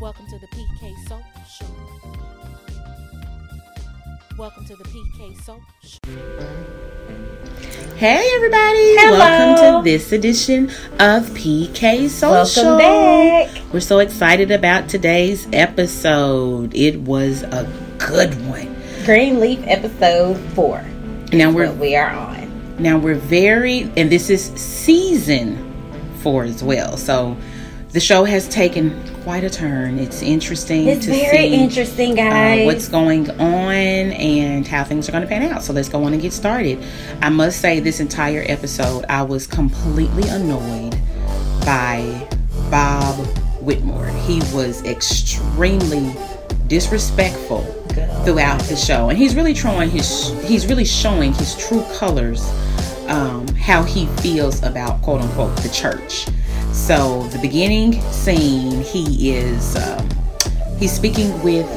Welcome to the PK Soul Show. Welcome to the PK Soul Show. Hey everybody! Hello. Welcome to this edition of PK Soul Welcome Show. back. We're so excited about today's episode. It was a good one. Greenleaf episode four. Now we're we are on. now we're very and this is season four as well. So the show has taken quite a turn. It's interesting It's to very see interesting, uh, what's going on and how things are going to pan out. So let's go on and get started. I must say, this entire episode, I was completely annoyed by Bob Whitmore. He was extremely disrespectful throughout the show, and he's really showing his he's really showing his true colors, um, how he feels about quote unquote the church. So the beginning scene, he is um, he's speaking with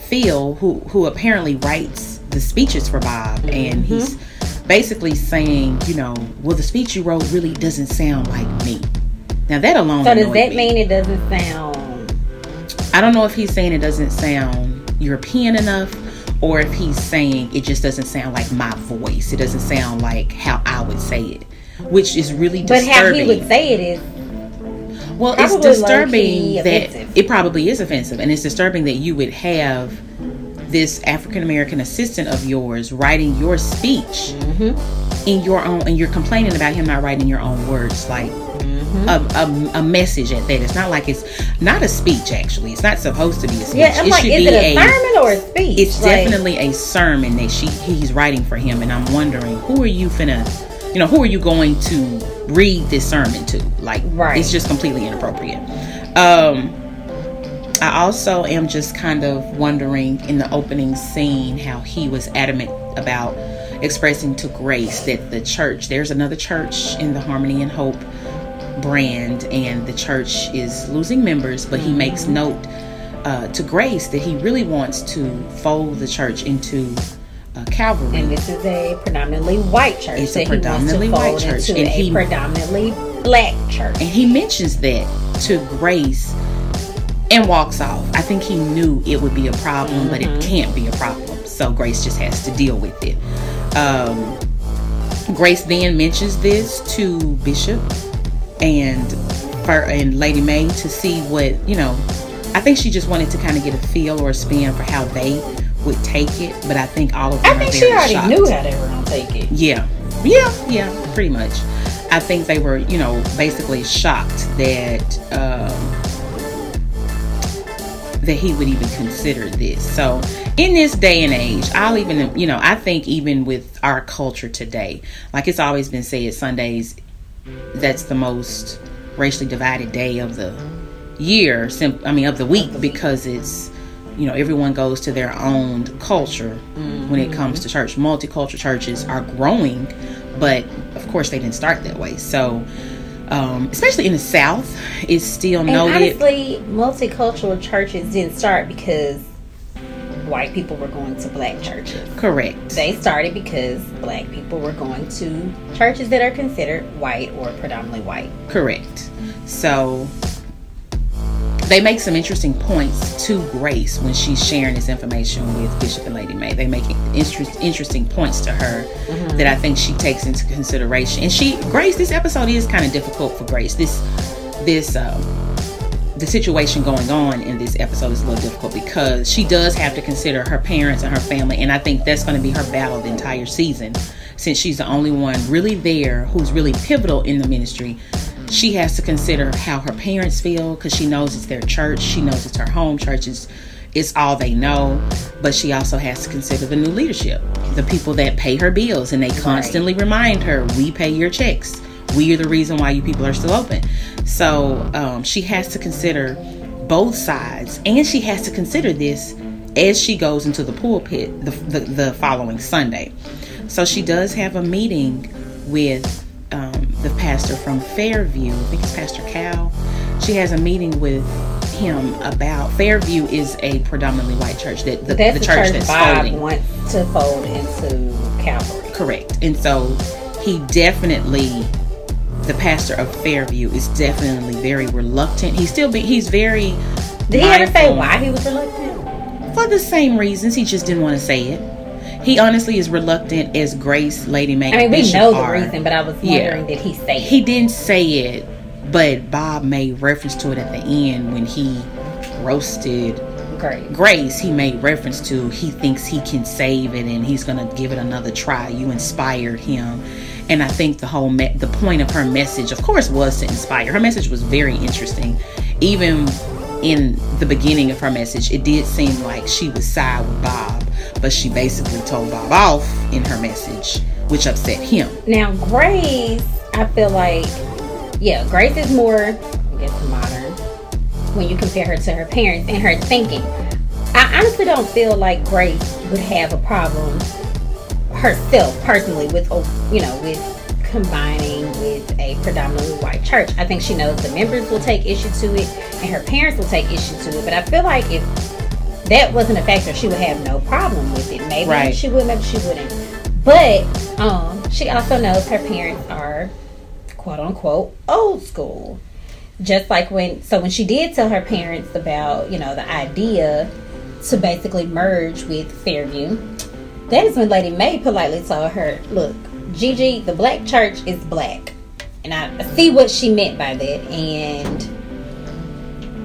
Phil, who who apparently writes the speeches for Bob, and he's basically saying, you know, well, the speech you wrote really doesn't sound like me. Now that alone. So does that me. mean it doesn't sound? I don't know if he's saying it doesn't sound European enough or if he's saying it just doesn't sound like my voice. It doesn't sound like how I would say it, which is really disturbing. But how he would say it is well, it's disturbing that offensive. it probably is offensive, and it's disturbing that you would have this African American assistant of yours writing your speech Mm-hmm. in your own, and you're complaining about him not writing your own words, like Mm-hmm. a, a, a message at that. It's not like it's not a speech. Actually, it's not supposed to be a speech. Yeah, I'm it like, should is be it a, sermon or a speech? it's Like, definitely a sermon that she he's writing for him and i'm wondering who are you finna you know who are you going to read this sermon to? Like Right. it's just completely inappropriate. Um i also am just kind of wondering in the opening scene how he was adamant about expressing to grace that the church there's another church in the harmony and hope brand and the church is losing members but he makes note uh, to grace that he really wants to fold the church into uh, calvary And this is a predominantly white church. It's a that he wants to predominantly white church, and a he- predominantly black church. and he mentions that to grace and walks off i think he knew it would be a problem but it can't be a problem so grace just has to deal with it um, grace then mentions this to bishop and for and lady mae to see what you know i think she just wanted to kind of get a feel or a spin for how they would take it but i think all of them I are think she already shocked. knew how they were gonna take it. Yeah, yeah, yeah, pretty much. I think they were, you know, basically shocked that um, that he would even consider this. So, in this day and age, I'll even, you know, I think even with our culture today, like it's always been said, Sundays, that's the most racially divided day of the year. Sim- I mean, of the week because it's you know everyone goes to their own culture when it comes to church multicultural churches are growing but of course they didn't start that way so um, especially in the south it's still And noted honestly, multicultural churches didn't start because white people were going to black churches. correct They started because black people were going to churches that are considered white or predominantly white. correct so they make some interesting points to Grace when she's sharing this information with Bishop and Lady Mae. They make interest, interesting points to her that I think she takes into consideration. And she, Grace, this episode is kind of difficult for Grace. This, this, um, the situation going on in this episode is a little difficult because she does have to consider her parents and her family, and I think that's going to be her battle the entire season. Since she's the only one really there who's really pivotal in the ministry, she has to consider how her parents feel because she knows it's their church, she knows it's her home church, it's, it's all they know. But she also has to consider the new leadership, the people that pay her bills, and they constantly remind her, "We pay your checks." we are the reason why you people are still open. So um, she has to consider both sides, and she has to consider this as she goes into the pulpit the, the, the following Sunday. So she does have a meeting with the pastor from Fairview. I think it's Pastor Cal. She has a meeting with him about Fairview is a predominantly white church that the, That's the the, church church that's Bob folding. wants to fold into Calvary. Correct. And so he definitely the pastor of Fairview is definitely very reluctant. He's still be, he's very Did he ever say why he was reluctant? For the same reasons, he just didn't want to say it. He honestly is reluctant as Grace, Lady Mae, I mean, we know the are. reason, but I was Yeah. wondering, did he say it? He didn't say it, but Bob made reference to it at the end when he roasted Great. Grace. He made reference to he thinks he can save it and he's gonna give it another try. You inspired him, and I think the whole me- the point of her message, of course, was to inspire. Her message was very interesting, even in the beginning of her message. It did seem like she would side with Bob, but she basically told Bob off in her message, which upset him. Now, Grace, I feel like, yeah, Grace is more, I guess, modern when you compare her to her parents and her thinking. I honestly don't feel like Grace would have a problem herself personally with, you know, with combining with a predominantly white church. I think she knows the members will take issue to it and her parents will take issue to it. But I feel like if that wasn't a factor, she would have no problem with it. Maybe Right. she would, maybe she wouldn't. But um, she also knows her parents are quote unquote old school. Just like when, so when she did tell her parents about, you know, the idea to basically merge with Fairview, that is when Lady Mae politely told her, look, Gigi, the black church is black. And I see what she meant by that. And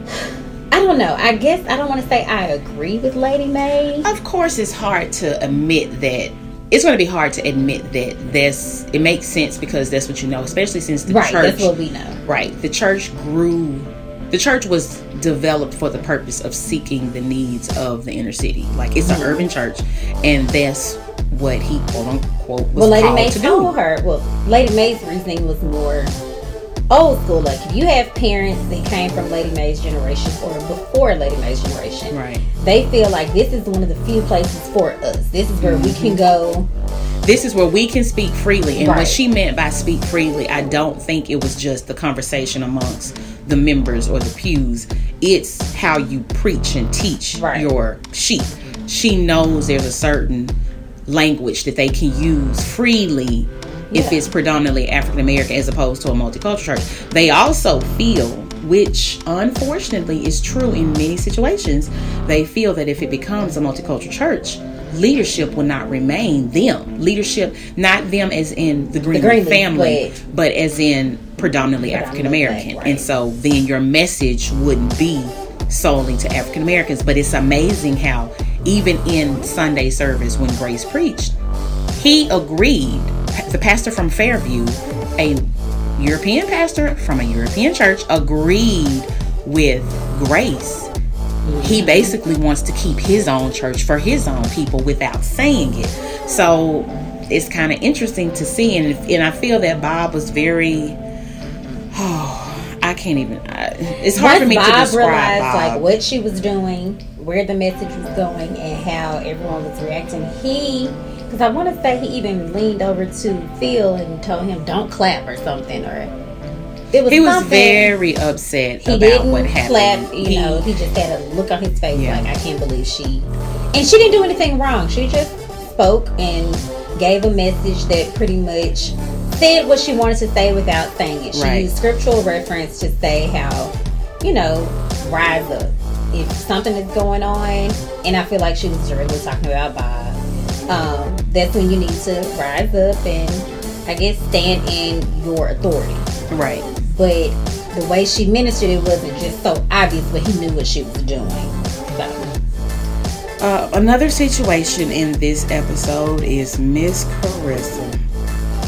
I don't know. I guess I don't want to say I agree with Lady Mae. Of course, it's hard to admit that. It's going to be hard to admit that this. It makes sense because that's what you know, especially since the Right, church. that's what we know. Right, the church grew. The church was developed for the purpose of seeking the needs of the inner city. Like it's an Mm-hmm. urban church, and that's what he quote unquote was Well, Lady called Mae to told do. her. Well, Lady Mae's reasoning was more old school. Like if you have parents that came from Lady Mae's generation or before Lady Mae's generation, Right. they feel like this is one of the few places for us. This is where we Mm-hmm. can go. This is where we can speak freely, and Right. what she meant by speak freely, I don't think it was just the conversation amongst the members or the pews. It's how you preach and teach Right. your sheep. She knows there's a certain language that they can use freely if Yeah. it's predominantly African American as opposed to a multicultural church. They also feel, which unfortunately is true in many situations, they feel that if it becomes a multicultural church, leadership will not remain them. Leadership, not them as in the Greenleaf Greenleaf, family, but- but as in predominantly African American. right. And so then your message wouldn't be solely to African Americans. But it's amazing how even in Sunday service when Grace preached, he agreed. The pastor from Fairview, a European pastor from a European church, agreed with Grace. He basically wants to keep his own church for his own people without saying it. So it's kind of interesting to see, and and I feel that Bob was very. I can't even. I, it's hard for Once me Bob to describe realized Bob. like what she was doing, where the message was going, and how everyone was reacting, he. Because I want to say he even leaned over to Phil and told him, "Don't clap" or something, or it was he was very upset he about what happened. clap. You He- know, he just had a look on his face Yeah. like, "I can't believe she," and she didn't do anything wrong. She just spoke and gave a message that pretty much said what she wanted to say without saying it. She Right. used scriptural reference to say how, you know, rise up if something is going on. And I feel like she was really talking about Bob. Um, that's when you need to rise up and, I guess, stand in your authority right. but the way she ministered it wasn't just so obvious but he knew what she was doing so Uh, another situation in this episode is Miss Kerissa.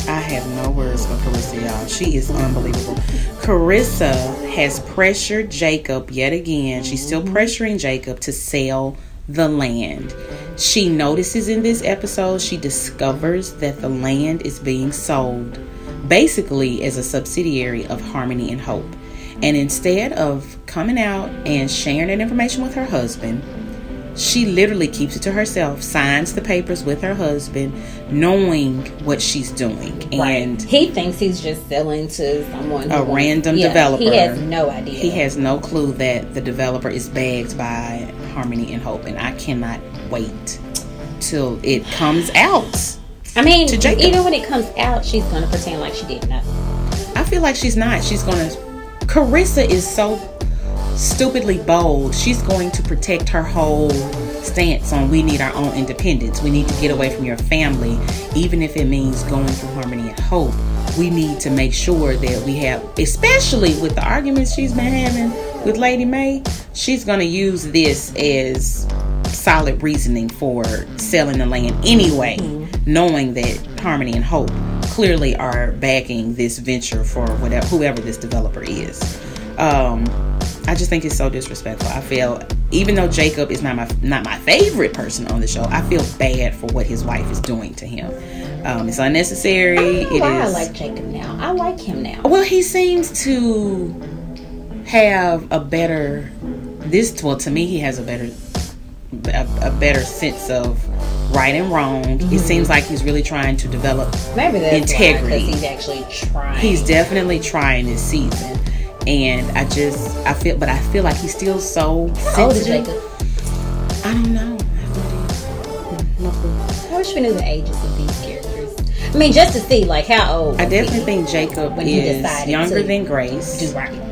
I have no words for Kerissa, y'all. She is unbelievable. Kerissa has pressured Jacob yet again. She's still mm-hmm. pressuring Jacob to sell the land. She notices in this episode, she discovers that the land is being sold basically as a subsidiary of Harmony and Hope. And instead of coming out and sharing that information with her husband, she literally keeps it to herself, signs the papers with her husband, knowing what she's doing. And he thinks he's just selling to someone A random yeah, developer. he has no idea he has no clue that the developer is bagged by Harmony and Hope. And I cannot wait till it comes out. i mean to even when it comes out she's gonna pretend like she didn't know I feel like she's not. She's gonna. Kerissa is so. Stupidly bold, she's going to protect her whole stance on we need our own independence. We need to get away from your family, even if it means going through harmony and hope. We need to make sure that we have, especially with the arguments she's been having with Lady Mae, she's going to use this as solid reasoning for selling the land anyway, knowing that Harmony and Hope clearly are backing this venture for whatever whoever this developer is. Um, I just think it's so disrespectful. I feel even though Jacob is not my not my favorite person on the show, I feel bad for what his wife is doing to him. Um, it's unnecessary. I It why I like Jacob now. I like him now. well, he seems to have a better this. Well, to me, he has a better a, a better sense of right and wrong. Mm-hmm. It seems like he's really trying to develop. Maybe that's Integrity. because he's actually trying. He's definitely trying this season, and I just I feel, but I feel like he's still so How old is sensitive. Jacob? I don't know. No. Clue. I wish we knew the ages of these characters. I mean, just to see like how old. I definitely he think Jacob when he is decided younger than Grace. do right.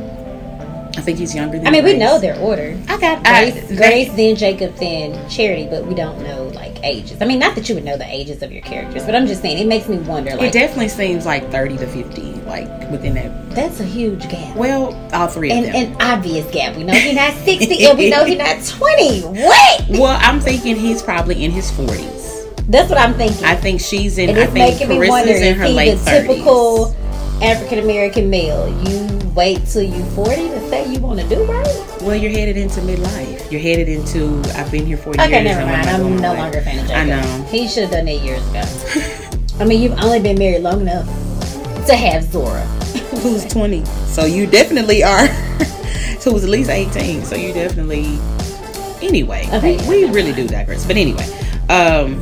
I think he's younger than. I mean, we know their order. I got Grace, I, Grace, then Jacob, then Charity, but we don't know like ages. I mean, not that you would know the ages of your characters, but I'm just saying it makes me wonder. It definitely seems like 30 to 50, like within that. that's a huge gap. Well, all three of and them. an obvious gap. We know he's not 60 and we know he's not 20. What? well, I'm thinking he's probably in his 40s. That's what I'm thinking. I think she's in. and I think making me wonder Kerissa's in her late the 30s. typical African American male. You wait till you 40 to say you want to do right? Well, you're headed into midlife. You're headed into. I've been here 40 Okay, years. never and what mind. am I I'm no longer a fan of Jacob. I know. He should have done that years ago. I mean, you've only been married long enough to have Zora. Who's 20? So you definitely are. so it was at least 18. So you definitely. Anyway, Okay, we, we really do digress. But anyway, um,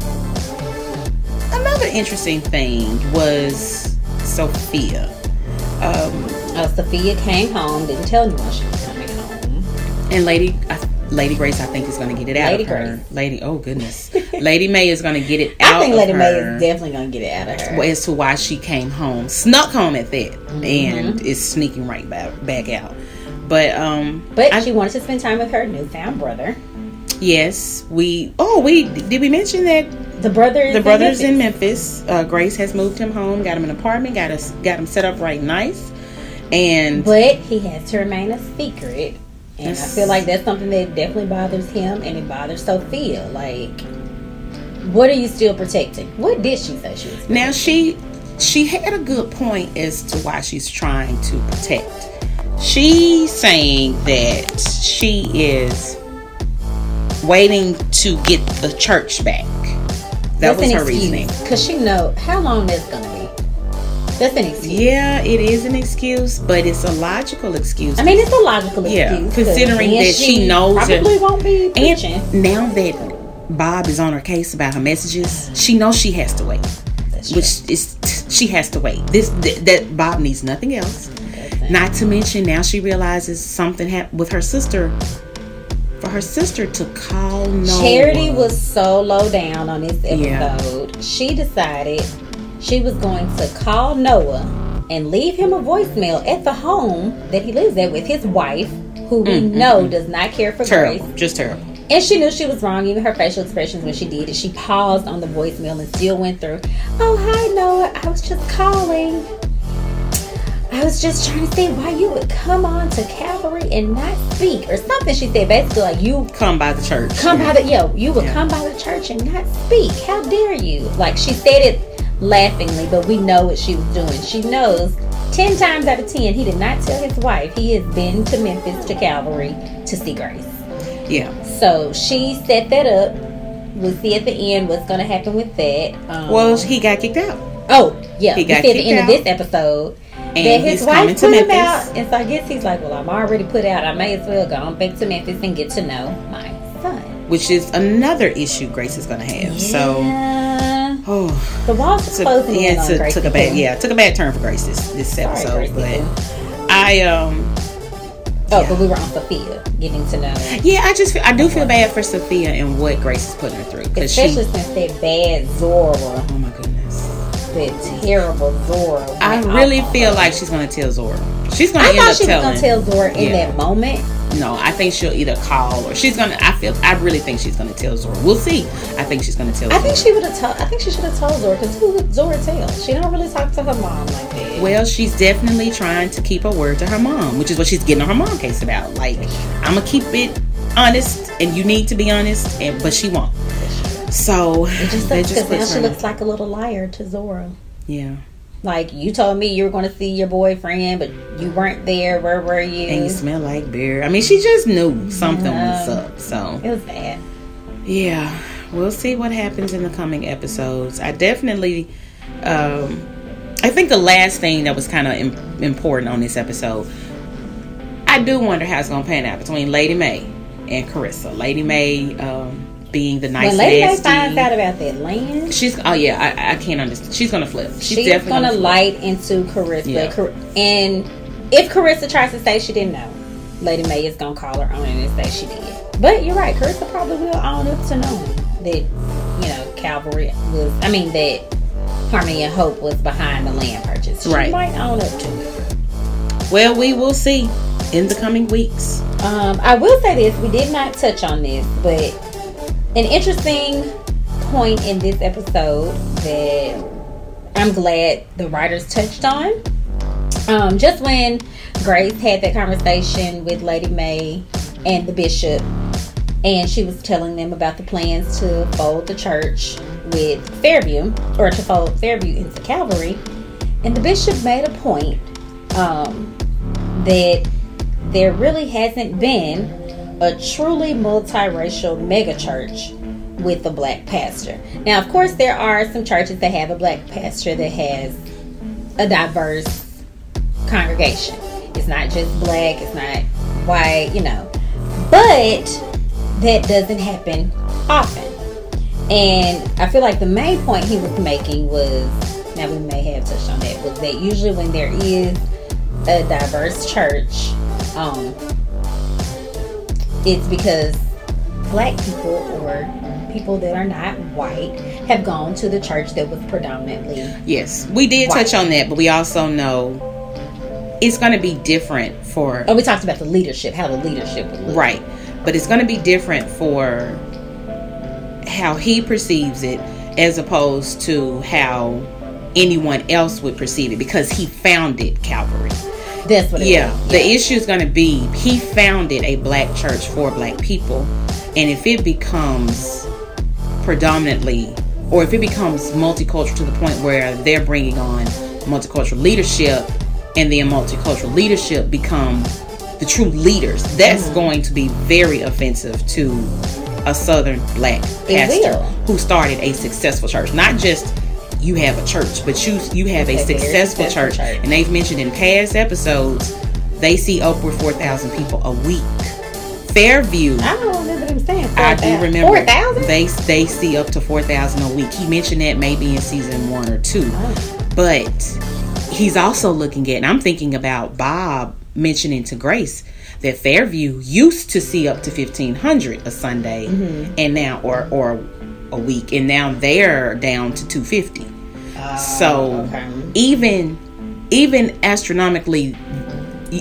another interesting thing was Sophia. Um, Oh, Sophia came home, didn't tell anyone she was coming home. And Lady uh, Lady Grace, I think, is going to get it out Lady of her. Grace. Out oh goodness, Lady Mae is going to get it I out. think of Lady her Mae is definitely gonna get it out of her. as to why she came home, snuck home at that, Mm-hmm. and is sneaking right back back out. But um, But I- she wanted to spend time with her newfound brother. yes, we. Oh, we did we mention that The brother the brother's in Memphis. Memphis. Uh, Grace has moved him home, got him an apartment, got us got him set up right nice, and But he has to remain a secret. And I feel like that's something that definitely bothers him and it bothers Sophia. Like, what are you still protecting? What did she say she was Now she she had a good point as to why she's trying to protect. She's saying that she is waiting to get the church back. That was her reasoning. Because she know how long that's going to be. That's an excuse. Yeah, it is an excuse, but it's a logical excuse. I mean, it's a logical Yeah, excuse. considering that she knows that- Probably won't be preaching. and now that Bob is on her case about her messages, she knows she has to wait. That's true. Which is she has to wait. This th- that Bob needs nothing else. Not to mention, now she realizes something happened with her sister. For her sister to call no Charity was so low down on this Yeah. episode. She decided she was going to call Noah and leave him a voicemail at the home that he lives at with his wife, who we know does not care for Mm, terrible, Grace. just terrible. And she knew she was wrong, even her facial expressions when she did it. She paused on the voicemail and still went through. Oh, hi, Noah. I was just calling. I was just trying to see why you would come on to Calvary and not speak, or something. She said basically like you Come by the church. come by the yo, you would Yeah. come by the church and not speak. How dare you? Like she said it laughingly, but we know what she was doing. She knows ten times out of ten he did not tell his wife he has been to Memphis to Calvary to see Grace. Yeah, So she set that up. We'll see at the end what's gonna happen with that. Um, well, he got kicked out. oh yeah, he got see at the end out. of this episode And that his wife to put him out, and so I guess he's like, well, I'm already put out. I may as well go on back to Memphis and get to know my son. which is another issue Grace is going to have. So, Yeah. Oh, the walls took, closing in yeah, on took, Gracie took a bad Poole. yeah took a bad turn for Grace this this episode. But. I um Oh, Yeah. but we were on Sophia, getting to know, yeah I just feel, I do feel bad for Sophia and what Grace is putting her through because she especially since that bad Zora, oh my goodness that terrible Zora. I really feel like she's going to tell Zora. She's going to I end thought she was telling. gonna tell Zora in Yeah. that moment, no, I think she'll either call or she's gonna. I feel. I really think she's gonna tell Zora. We'll see. I think she's gonna tell. I Zora. think she would have told. I think she should have told Zora because who would Zora tell? She don't really talk to her mom like that. Well, she's definitely trying to keep her word to her mom, which is what she's getting on her mom case about. Like, I'm gonna keep it honest, and you need to be honest, and but she won't. So it just they just because now she looks like a little liar to Zora. yeah. Like you told me you were going to see your boyfriend, but you weren't there. Where were you? And you smell like beer. I mean, she just knew something was up. So it was bad. Yeah, we'll see what happens in the coming episodes. I definitely, um, I think the last thing that was kind of Im- important on this episode, I do wonder how it's going to pan out between Lady Mae and Kerissa. Lady Mae um, being the nice when Lady Mae nasty. finds out about that land, She's oh yeah, I, I can't understand. She's gonna flip. She's, she's, definitely gonna, flip. light into Kerissa. Yeah. Car- and if Kerissa tries to say she didn't know, Lady Mae is gonna call her on it and say she did. But you're right, Kerissa probably will own up to knowing that you know Calvary was. I mean that Harmony and Hope was behind the land purchase. She Right. might own up to it. Well, we will see in the coming weeks. Um, I will say this: we did not touch on this, but an interesting point in this episode that I'm glad the writers touched on. Um, just when Grace had that conversation with Lady Mae and the bishop, and she was telling them about the plans to fold the church with Fairview, or to fold Fairview into Calvary, and the bishop made a point um, that there really hasn't been a truly multiracial megachurch with a black pastor. Now, of course, there are some churches that have a black pastor that has a diverse congregation. It's not just black, it's not white, you know. But that doesn't happen often. And I feel like the main point he was making was now we may have touched on that, was that usually when there is a diverse church, um, it's because black people or people that are not white have gone to the church that was predominantly Yes, we did Right. touch on that, but we also know it's going to be different for oh we talked about the leadership how the leadership would look Right. But it's going to be different for how he perceives it as opposed to how anyone else would perceive it because he founded Calvary. That's what it Yeah. The issue is going to be he founded a black church for black people. And if it becomes predominantly or if it becomes multicultural to the point where they're bringing on multicultural leadership and then multicultural leadership become the true leaders that's Mm-hmm. going to be very offensive to a southern black pastor who started a successful church not just you have a church but you you have a a successful church. church. and they've mentioned in past episodes they see upward 4000 people a week fairview I don't remember them saying I do remember four thousand. they they see up to four thousand a week. He mentioned that maybe in season one or two, Oh. but he's also looking at. And I'm thinking about Bob mentioning to Grace that Fairview used to see up to fifteen hundred a Sunday, Mm-hmm. and now or or a week, and now they're down to two fifty. so oh, okay. even even astronomically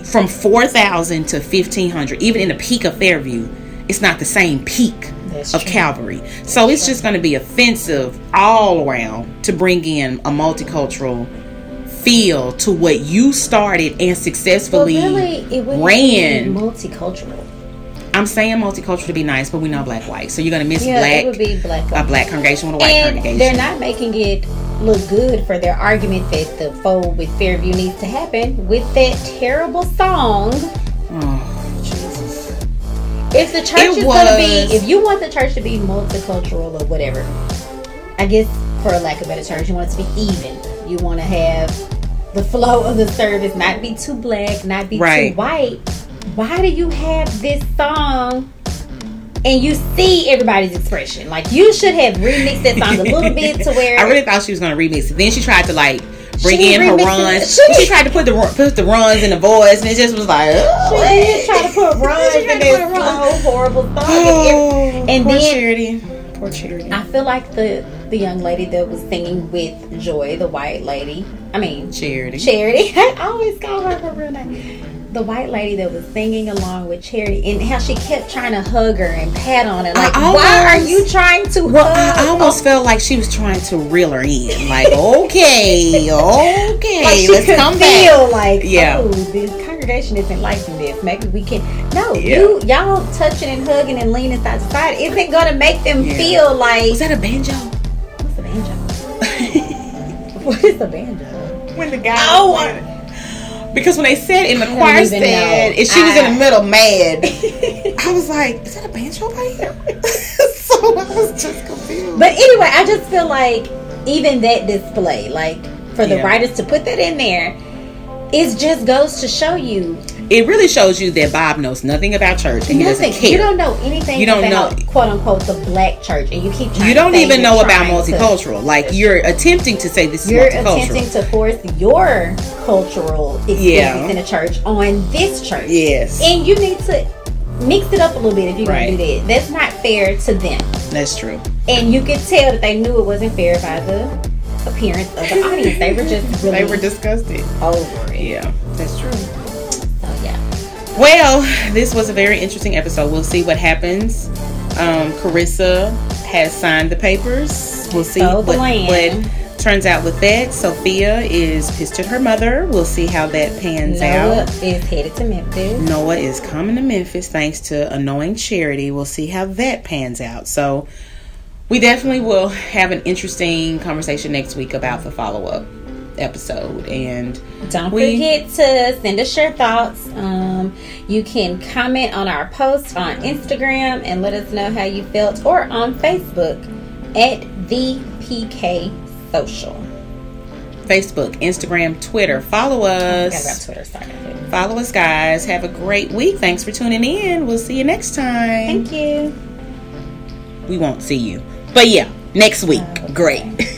from 4000 to 1500 even in the peak of fairview it's not the same peak That's of true. calvary so it's just going to be offensive all around to bring in a multicultural feel to what you started and Well, successfully really, it ran multicultural. I'm saying multicultural to be nice but we know black white so you're going to miss Yeah, black it would be black. a black congregation with a white and congregation they're not making it look good for their argument that the fold with Fairview needs to happen with that terrible song. oh jesus If the church It is going to be, if you want the church to be multicultural or whatever, I guess for lack of better terms, you want it to be even. You want to have the flow of the service not be too black, not be Right. too white. Why do you have this song? And you see everybody's expression. Like you should have remixed that song a little bit to where I really thought she was gonna remix it. Then she tried to like bring She in her runs. She- She, tried to put the put the runs in the voice, and it just was like, She oh, did try to put runs She in tried to this put a run. slow, horrible song. Oh, and poor then charity, poor charity. I feel like the the young lady that was singing with Joy, the white lady. I mean, Charity. Charity. I always call her her real name. The white lady that was singing along with Charity and how she kept trying to hug her and pat on her. Like, I why are you trying to Well, hug? I, I almost oh. felt like she was trying to reel her in. Like, okay, okay, like she let's could come feel back. like, Yeah. oh, this congregation isn't liking this. Maybe we can. No, Yeah. you y'all touching and hugging and leaning side to side isn't gonna make them Yeah. feel like Was that a banjo? what's a banjo? what is a banjo? when the guy. Oh, was playing it. Because when they said in the choir stand, know. and she was in the middle mad, I was like, "Is that a banjo player?" so I was just confused. But anyway, I just feel like even that display, like for the Yeah. writers to put that in there, it just goes to show you it really shows you that Bob knows nothing about church and he nothing. doesn't care. You don't know anything You don't about know- quote unquote the black church, and you keep trying. You don't to even know about trying to- multicultural. Like you're attempting to say this is You're multicultural. attempting to force your cultural experience Yeah. in a church on this church. yes, And you need to mix it up a little bit if you're Right. gonna do that. That's not fair to them. that's true. And you could tell that they knew it wasn't fair by the appearance of the audience. They were just really They were disgusted. over it. Yeah, that's true. So. Well, this was a very interesting episode. We'll see what happens. Um, Kerissa has signed the papers. We'll see the what, what turns out with that. Sophia is pissed at her mother. We'll see how that pans Noah out. is headed to Memphis. Noah is coming to Memphis thanks to Annoying Charity. We'll see how that pans out. So, we definitely will have an interesting conversation next week about the follow up episode. And Don't We- forget to send us your thoughts. Um, you can comment on our post on Instagram and let us know how you felt, or on Facebook at the PK Social. Facebook, Instagram, Twitter. Follow us. Twitter started. Follow us, guys. Have a great week. Thanks for tuning in. We'll see you next time. Thank you. We won't see you. But yeah, next week. Okay. Great.